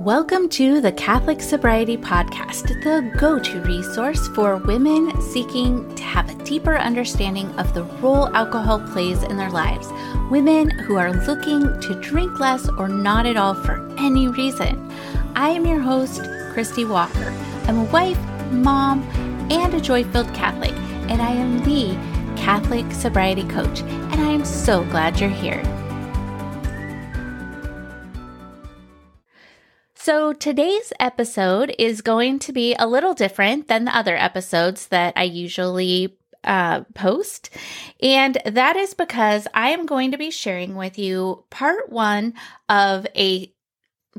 Welcome to the Catholic Sobriety Podcast, the go to resource for women seeking to have a deeper understanding of the role alcohol plays in their lives. Women who are looking to drink less or not at all for any reason. I am your host, Christy Walker. I'm a wife, mom, and a joy filled Catholic, and I am the Catholic Sobriety Coach, and I am so glad you're here. So, today's episode is going to be a little different than the other episodes that I usually uh, post. And that is because I am going to be sharing with you part one of a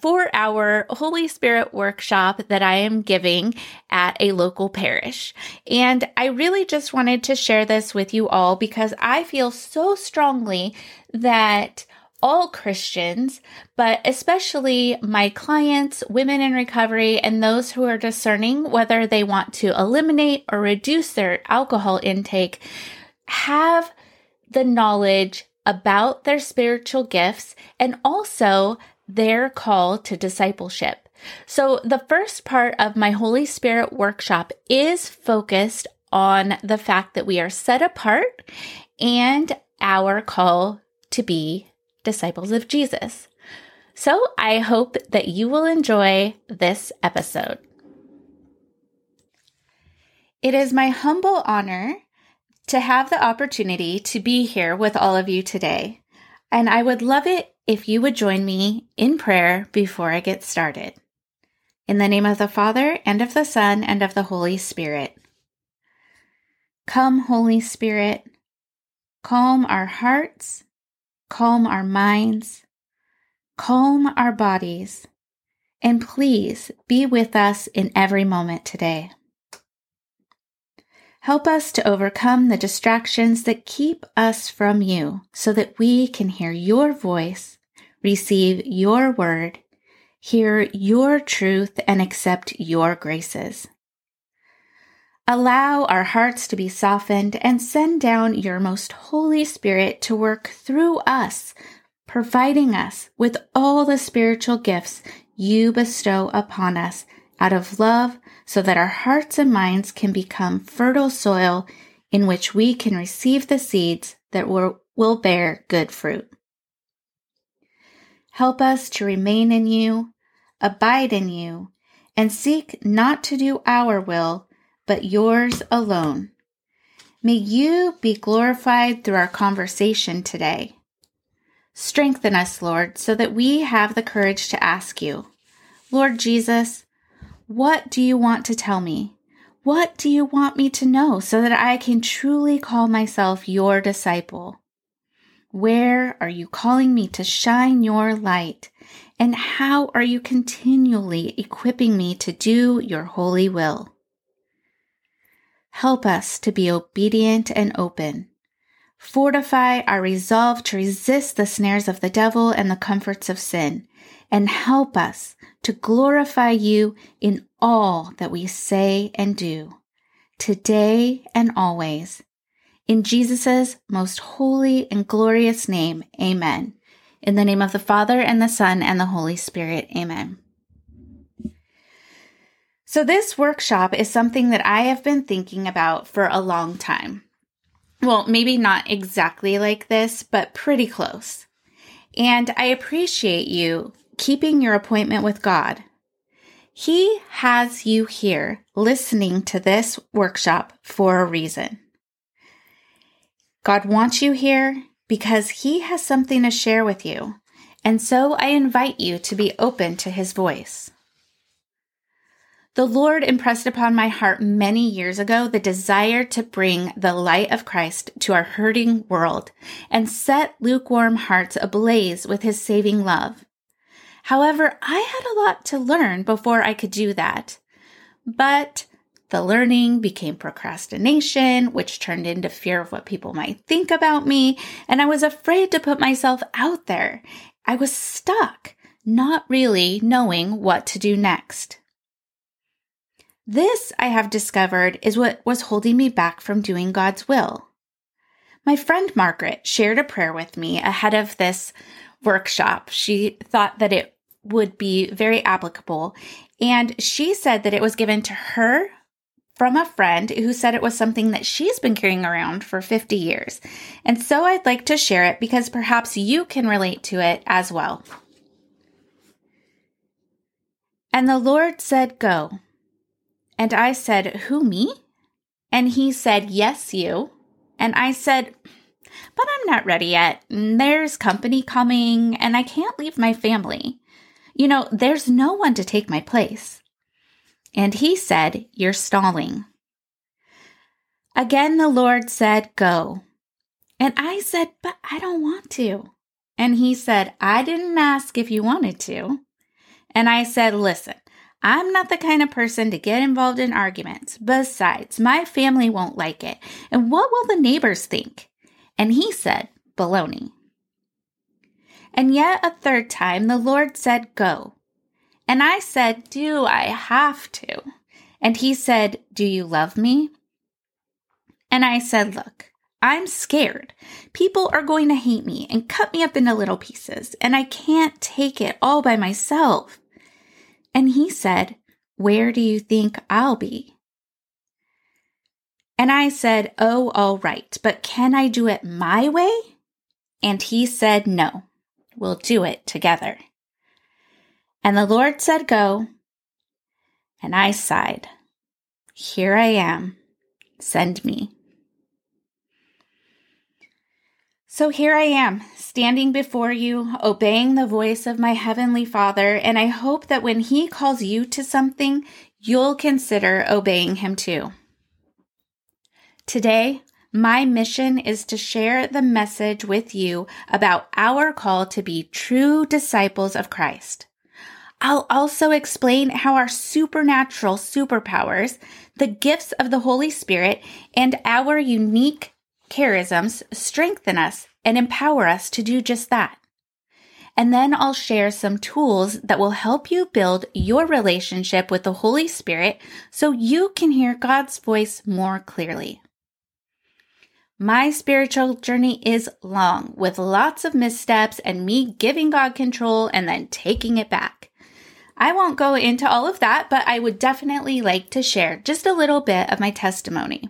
four hour Holy Spirit workshop that I am giving at a local parish. And I really just wanted to share this with you all because I feel so strongly that all Christians, but especially my clients, women in recovery, and those who are discerning whether they want to eliminate or reduce their alcohol intake, have the knowledge about their spiritual gifts and also their call to discipleship. So, the first part of my Holy Spirit workshop is focused on the fact that we are set apart and our call to be disciples of Jesus. So I hope that you will enjoy this episode. It is my humble honor to have the opportunity to be here with all of you today. And I would love it if you would join me in prayer before I get started. In the name of the Father, and of the Son, and of the Holy Spirit. Come, Holy Spirit, calm our hearts calm our minds, calm our bodies, and please be with us in every moment today. Help us to overcome the distractions that keep us from you so that we can hear your voice, receive your word, hear your truth, and accept your graces. Allow our hearts to be softened and send down your most Holy Spirit to work through us, providing us with all the spiritual gifts you bestow upon us out of love so that our hearts and minds can become fertile soil in which we can receive the seeds that will, bear good fruit. Help us to remain in you, abide in you, and seek not to do our will but yours alone. May you be glorified through our conversation today. Strengthen us, Lord, so that we have the courage to ask you, Lord Jesus, what do you want to tell me? What do you want me to know so that I can truly call myself your disciple? Where are you calling me to shine your light? And how are you continually equipping me to do your holy will? Help us to be obedient and open. Fortify our resolve to resist the snares of the devil and the comforts of sin, and help us to glorify you in all that we say and do, today and always. In Jesus' most holy and glorious name, amen. In the name of the Father, and the Son, and the Holy Spirit, amen. So, this workshop is something that I have been thinking about for a long time. Well, maybe not exactly like this, but pretty close. And I appreciate you keeping your appointment with God. He has you here listening to this workshop for a reason. God wants you here because He has something to share with you. And so I invite you to be open to His voice. The Lord impressed upon my heart many years ago the desire to bring the light of Christ to our hurting world and set lukewarm hearts ablaze with his saving love. However, I had a lot to learn before I could do that. But the learning became procrastination, which turned into fear of what people might think about me, and I was afraid to put myself out there. I was stuck, not really knowing what to do next. This, I have discovered, is what was holding me back from doing God's will. My friend Margaret shared a prayer with me ahead of this workshop. She thought that it would be very applicable. And she said that it was given to her from a friend who said it was something that she's been carrying around for 50 years. And so I'd like to share it because perhaps you can relate to it as well. And the Lord said, Go. And I said, Who, me? And he said, Yes, you. And I said, But I'm not ready yet. There's company coming, and I can't leave my family. You know, there's no one to take my place. And he said, You're stalling. Again, the Lord said, Go. And I said, But I don't want to. And he said, I didn't ask if you wanted to. And I said, Listen, I'm not the kind of person to get involved in arguments. Besides, my family won't like it. And what will the neighbors think? And he said, Baloney. And yet a third time the Lord said, Go. And I said, Do I have to? And he said, Do you love me? And I said, Look, I'm scared. People are going to hate me and cut me up into little pieces, and I can't take it all by myself. And he said, Where do you think I'll be? And I said, Oh, all right, but can I do it my way? And he said, No, we'll do it together. And the Lord said, Go. And I sighed, Here I am, send me. So here I am, standing before you, obeying the voice of my Heavenly Father, and I hope that when He calls you to something, you'll consider obeying Him too. Today, my mission is to share the message with you about our call to be true disciples of Christ. I'll also explain how our supernatural superpowers, the gifts of the Holy Spirit, and our unique charisms strengthen us and empower us to do just that. And then I'll share some tools that will help you build your relationship with the Holy Spirit so you can hear God's voice more clearly. My spiritual journey is long with lots of missteps and me giving God control and then taking it back. I won't go into all of that, but I would definitely like to share just a little bit of my testimony.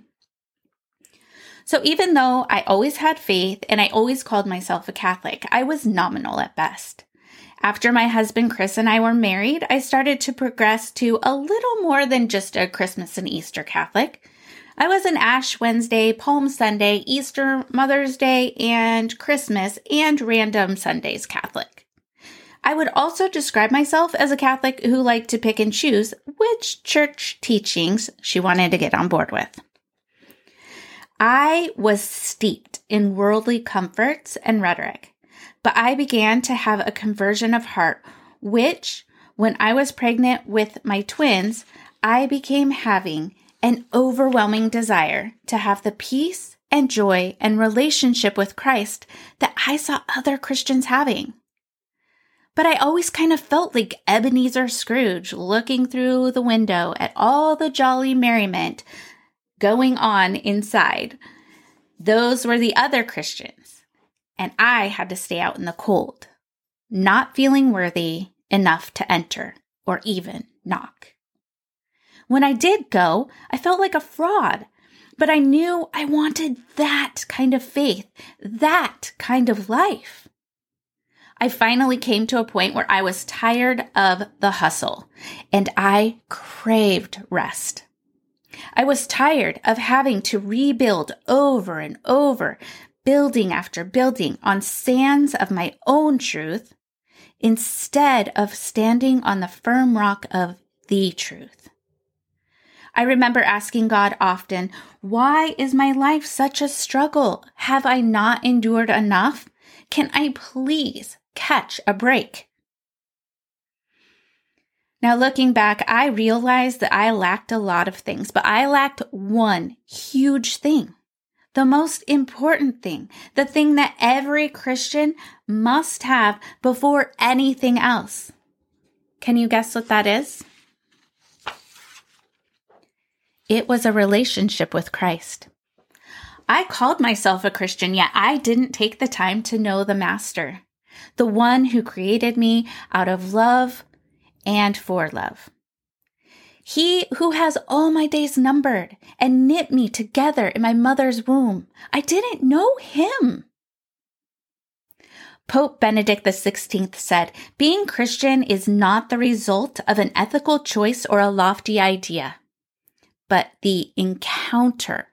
So, even though I always had faith and I always called myself a Catholic, I was nominal at best. After my husband Chris and I were married, I started to progress to a little more than just a Christmas and Easter Catholic. I was an Ash Wednesday, Palm Sunday, Easter, Mother's Day, and Christmas and random Sundays Catholic. I would also describe myself as a Catholic who liked to pick and choose which church teachings she wanted to get on board with. I was steeped in worldly comforts and rhetoric, but I began to have a conversion of heart, which, when I was pregnant with my twins, I became having an overwhelming desire to have the peace and joy and relationship with Christ that I saw other Christians having. But I always kind of felt like Ebenezer Scrooge looking through the window at all the jolly merriment going on inside. Those were the other Christians, and I had to stay out in the cold, not feeling worthy enough to enter or even knock. When I did go, I felt like a fraud, but I knew I wanted that kind of faith, that kind of life. I finally came to a point where I was tired of the hustle and I craved rest. I was tired of having to rebuild over and over, building after building on sands of my own truth instead of standing on the firm rock of the truth. I remember asking God often, Why is my life such a struggle? Have I not endured enough? Can I please catch a break. Now, looking back, I realized that I lacked a lot of things, but I lacked one huge thing. The most important thing, the thing that every Christian must have before anything else. Can you guess what that is? It was a relationship with Christ. I called myself a Christian, yet I didn't take the time to know the Master. the one who created me out of love and for love. He who has all my days numbered and knit me together in my mother's womb. I didn't know him. Pope Benedict XVI said, being Christian is not the result of an ethical choice or a lofty idea, but the encounter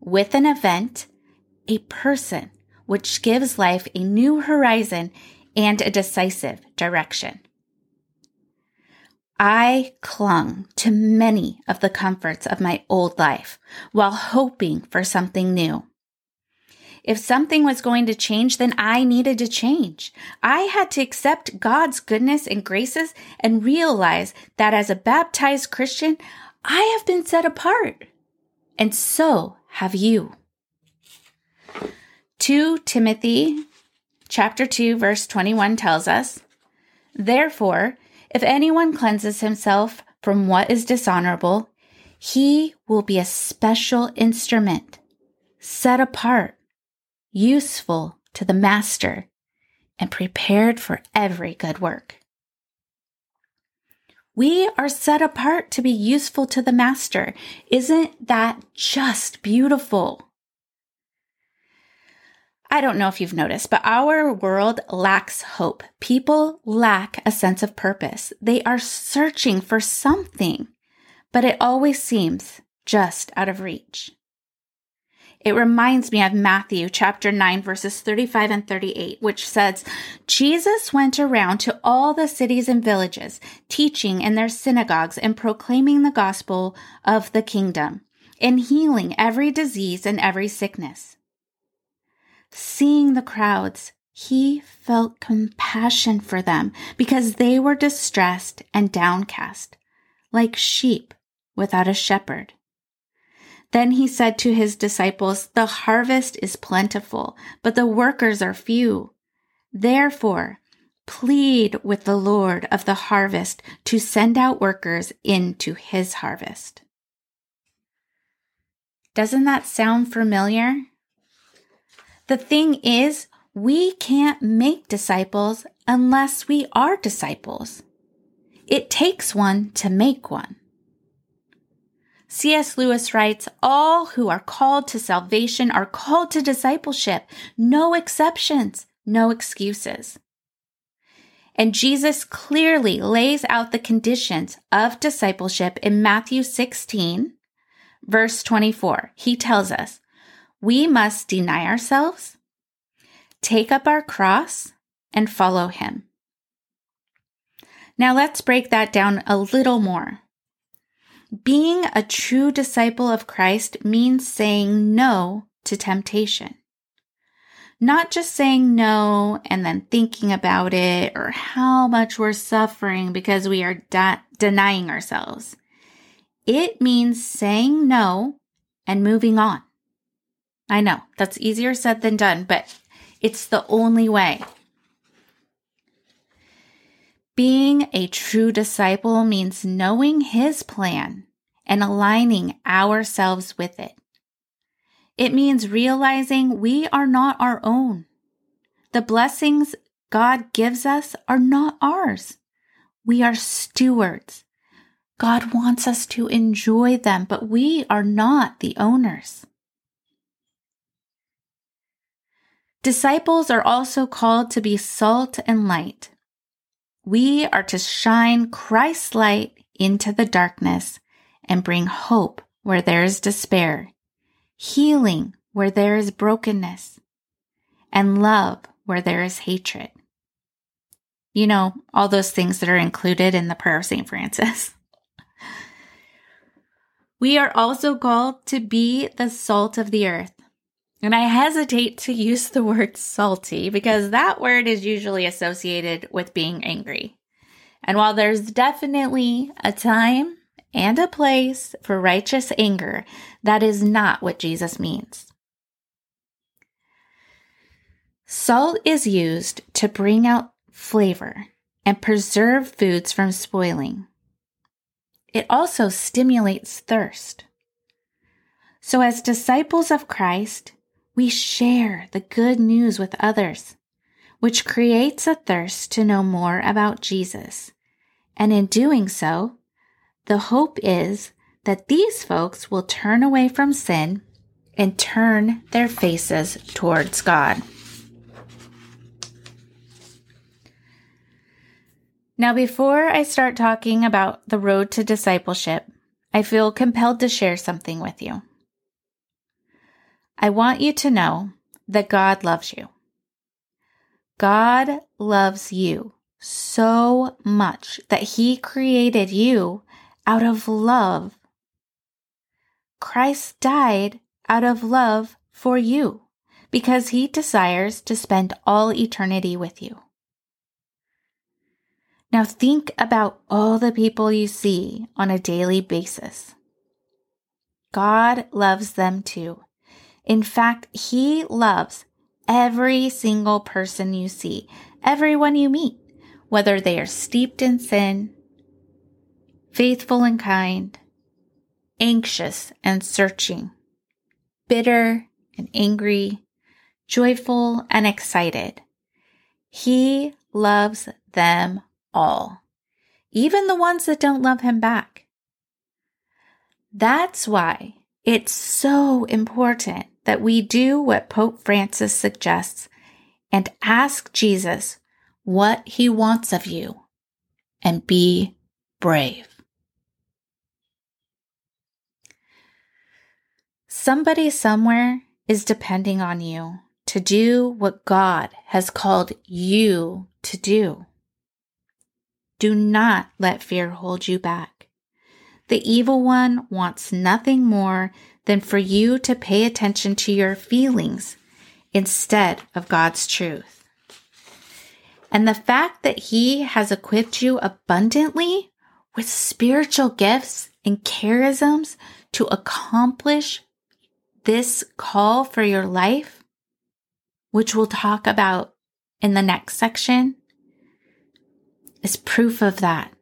with an event, a person, which gives life a new horizon and a decisive direction. I clung to many of the comforts of my old life while hoping for something new. If something was going to change, then I needed to change. I had to accept God's goodness and graces and realize that as a baptized Christian, I have been set apart. And so have you. 2 Timothy chapter 2 verse 21 tells us, Therefore, if anyone cleanses himself from what is dishonorable, he will be a special instrument, set apart, useful to the master, and prepared for every good work. We are set apart to be useful to the master. Isn't that just beautiful? I don't know if you've noticed, but our world lacks hope. People lack a sense of purpose. They are searching for something, but it always seems just out of reach. It reminds me of Matthew chapter 9 verses 35 and 38, which says, Jesus went around to all the cities and villages, teaching in their synagogues and proclaiming the gospel of the kingdom and healing every disease and every sickness. Seeing the crowds, he felt compassion for them because they were distressed and downcast, like sheep without a shepherd. Then he said to his disciples, The harvest is plentiful, but the workers are few. Therefore, plead with the Lord of the harvest to send out workers into his harvest. Doesn't that sound familiar? The thing is, we can't make disciples unless we are disciples. It takes one to make one. C.S. Lewis writes, All who are called to salvation are called to discipleship. No exceptions, no excuses. And Jesus clearly lays out the conditions of discipleship in Matthew 16, verse 24. He tells us, we must deny ourselves, take up our cross, and follow him. Now let's break that down a little more. Being a true disciple of Christ means saying no to temptation. Not just saying no and then thinking about it or how much we're suffering because we are de- denying ourselves. It means saying no and moving on. I know that's easier said than done, but it's the only way. Being a true disciple means knowing his plan and aligning ourselves with it. It means realizing we are not our own. The blessings God gives us are not ours. We are stewards. God wants us to enjoy them, but we are not the owners. Disciples are also called to be salt and light. We are to shine Christ's light into the darkness and bring hope where there is despair, healing where there is brokenness, and love where there is hatred. You know, all those things that are included in the prayer of St. Francis. we are also called to be the salt of the earth. And I hesitate to use the word salty because that word is usually associated with being angry. And while there's definitely a time and a place for righteous anger, that is not what Jesus means. Salt is used to bring out flavor and preserve foods from spoiling. It also stimulates thirst. So, as disciples of Christ, we share the good news with others. which creates a thirst to know more about Jesus. And in doing so, the hope is that these folks will turn away from sin and turn their faces towards God. Now, before I start talking about the road to discipleship, I feel compelled to share something with you. I want you to know that God loves you. God loves you so much that he created you out of love. Christ died out of love for you because he desires to spend all eternity with you. Now think about all the people you see on a daily basis. God loves them too. In fact, He loves every single person you see, everyone you meet, whether they are steeped in sin, faithful and kind, anxious and searching, bitter and angry, joyful and excited. He loves them all, even the ones that don't love him back. That's why it's so important that we do what Pope Francis suggests and ask Jesus what he wants of you and be brave. Somebody somewhere is depending on you to do what God has called you to do. Do not let fear hold you back. The evil one wants nothing more than for you to pay attention to your feelings instead of God's truth. And the fact that He has equipped you abundantly with spiritual gifts and charisms to accomplish this call for your life, which we'll talk about in the next section, is proof of that.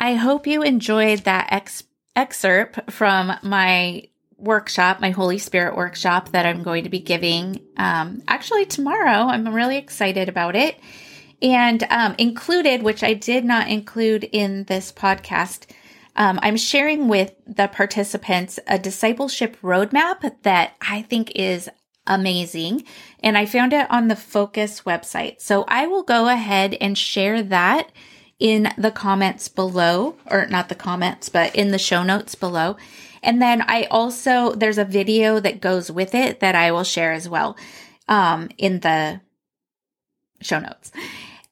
I hope you enjoyed that ex- excerpt from my workshop, my Holy Spirit workshop that I'm going to be giving um, actually tomorrow. I'm really excited about it. And um, included, which I did not include in this podcast, um, I'm sharing with the participants a discipleship roadmap that I think is amazing. And I found it on the Focus website. So I will go ahead and share that in the comments below, or not the comments, but in the show notes below. And then I also, there's a video that goes with it that I will share as well um, in the show notes.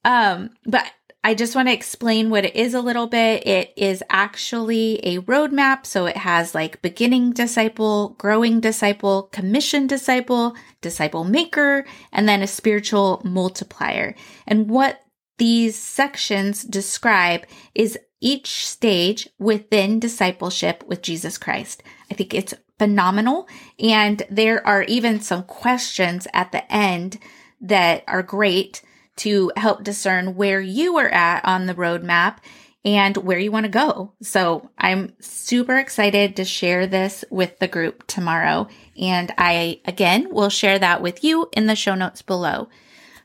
Um, but I just want to explain what it is a little bit. It is actually a roadmap. So it has like beginning disciple, growing disciple, commission disciple, disciple maker, and then a spiritual multiplier. And what these sections describe is each stage within discipleship with Jesus Christ. I think it's phenomenal. And there are even some questions at the end that are great to help discern where you are at on the roadmap and where you want to go. So I'm super excited to share this with the group tomorrow. And I, again, will share that with you in the show notes below.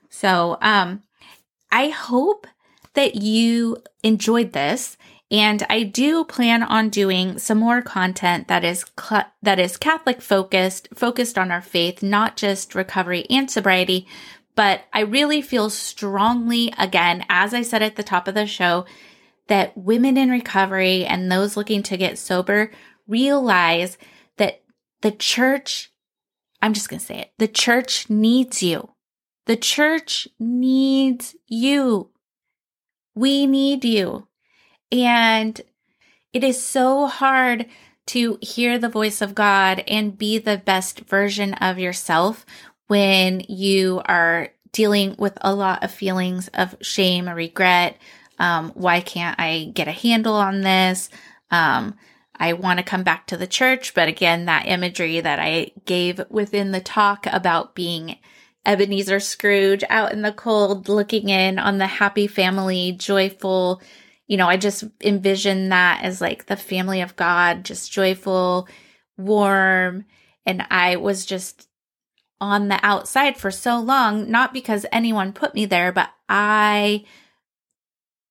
So, um, I hope that you enjoyed this. And I do plan on doing some more content that is cl- that is Catholic focused, focused on our faith, not just recovery and sobriety, but I really feel strongly, again, as I said at the top of the show, that women in recovery and those looking to get sober realize that the church, I'm just going to say it, the church needs you. The church needs you. We need you. And it is so hard to hear the voice of God and be the best version of yourself when you are dealing with a lot of feelings of shame or regret. Um, why can't I get a handle on this? Um, I want to come back to the church. But again, that imagery that I gave within the talk about being Ebenezer Scrooge out in the cold, looking in on the happy family, joyful, you know, I just envision that as like the family of God, just joyful, warm. And I was just on the outside for so long, not because anyone put me there, but I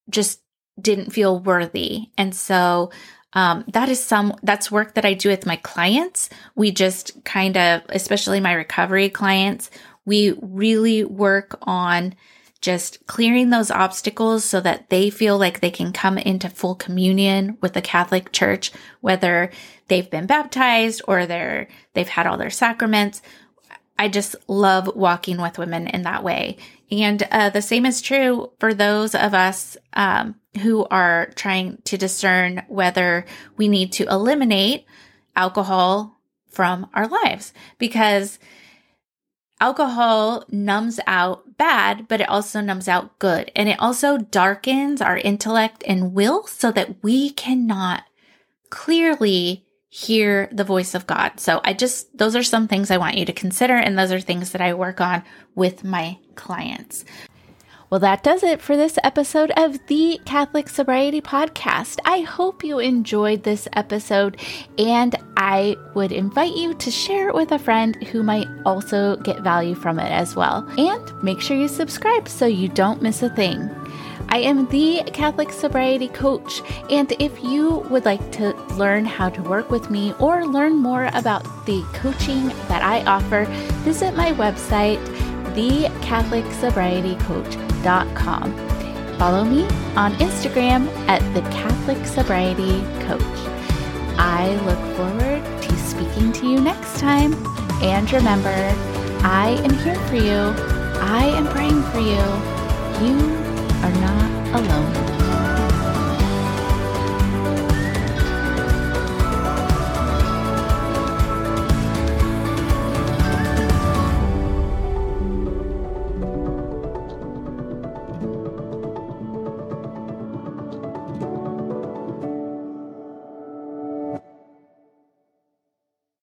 just didn't feel worthy. And so um, that is some that's work that I do with my clients. We just kind of, especially my recovery clients, we really work on just clearing those obstacles so that they feel like they can come into full communion with the Catholic Church, whether they've been baptized or they're they've had all their sacraments. I just love walking with women in that way. And uh, the same is true for those of us um, who are trying to discern whether we need to eliminate alcohol from our lives because alcohol numbs out bad, but it also numbs out good. And it also darkens our intellect and will so that we cannot clearly hear the voice of God. So I just, those are some things I want you to consider. And those are things that I work on with my clients. Well, that does it for this episode of the Catholic Sobriety Podcast. I hope you enjoyed this episode, and I would invite you to share it with a friend who might also get value from it as well. And make sure you subscribe so you don't miss a thing. I am the Catholic Sobriety Coach, and if you would like to learn how to work with me or learn more about the coaching that I offer, visit my website, thecatholicsobrietycoach.com. Follow me on Instagram at the Catholic Sobriety Coach. I look forward to speaking to you next time. And remember, I am here for you. I am praying for you. You are not alone.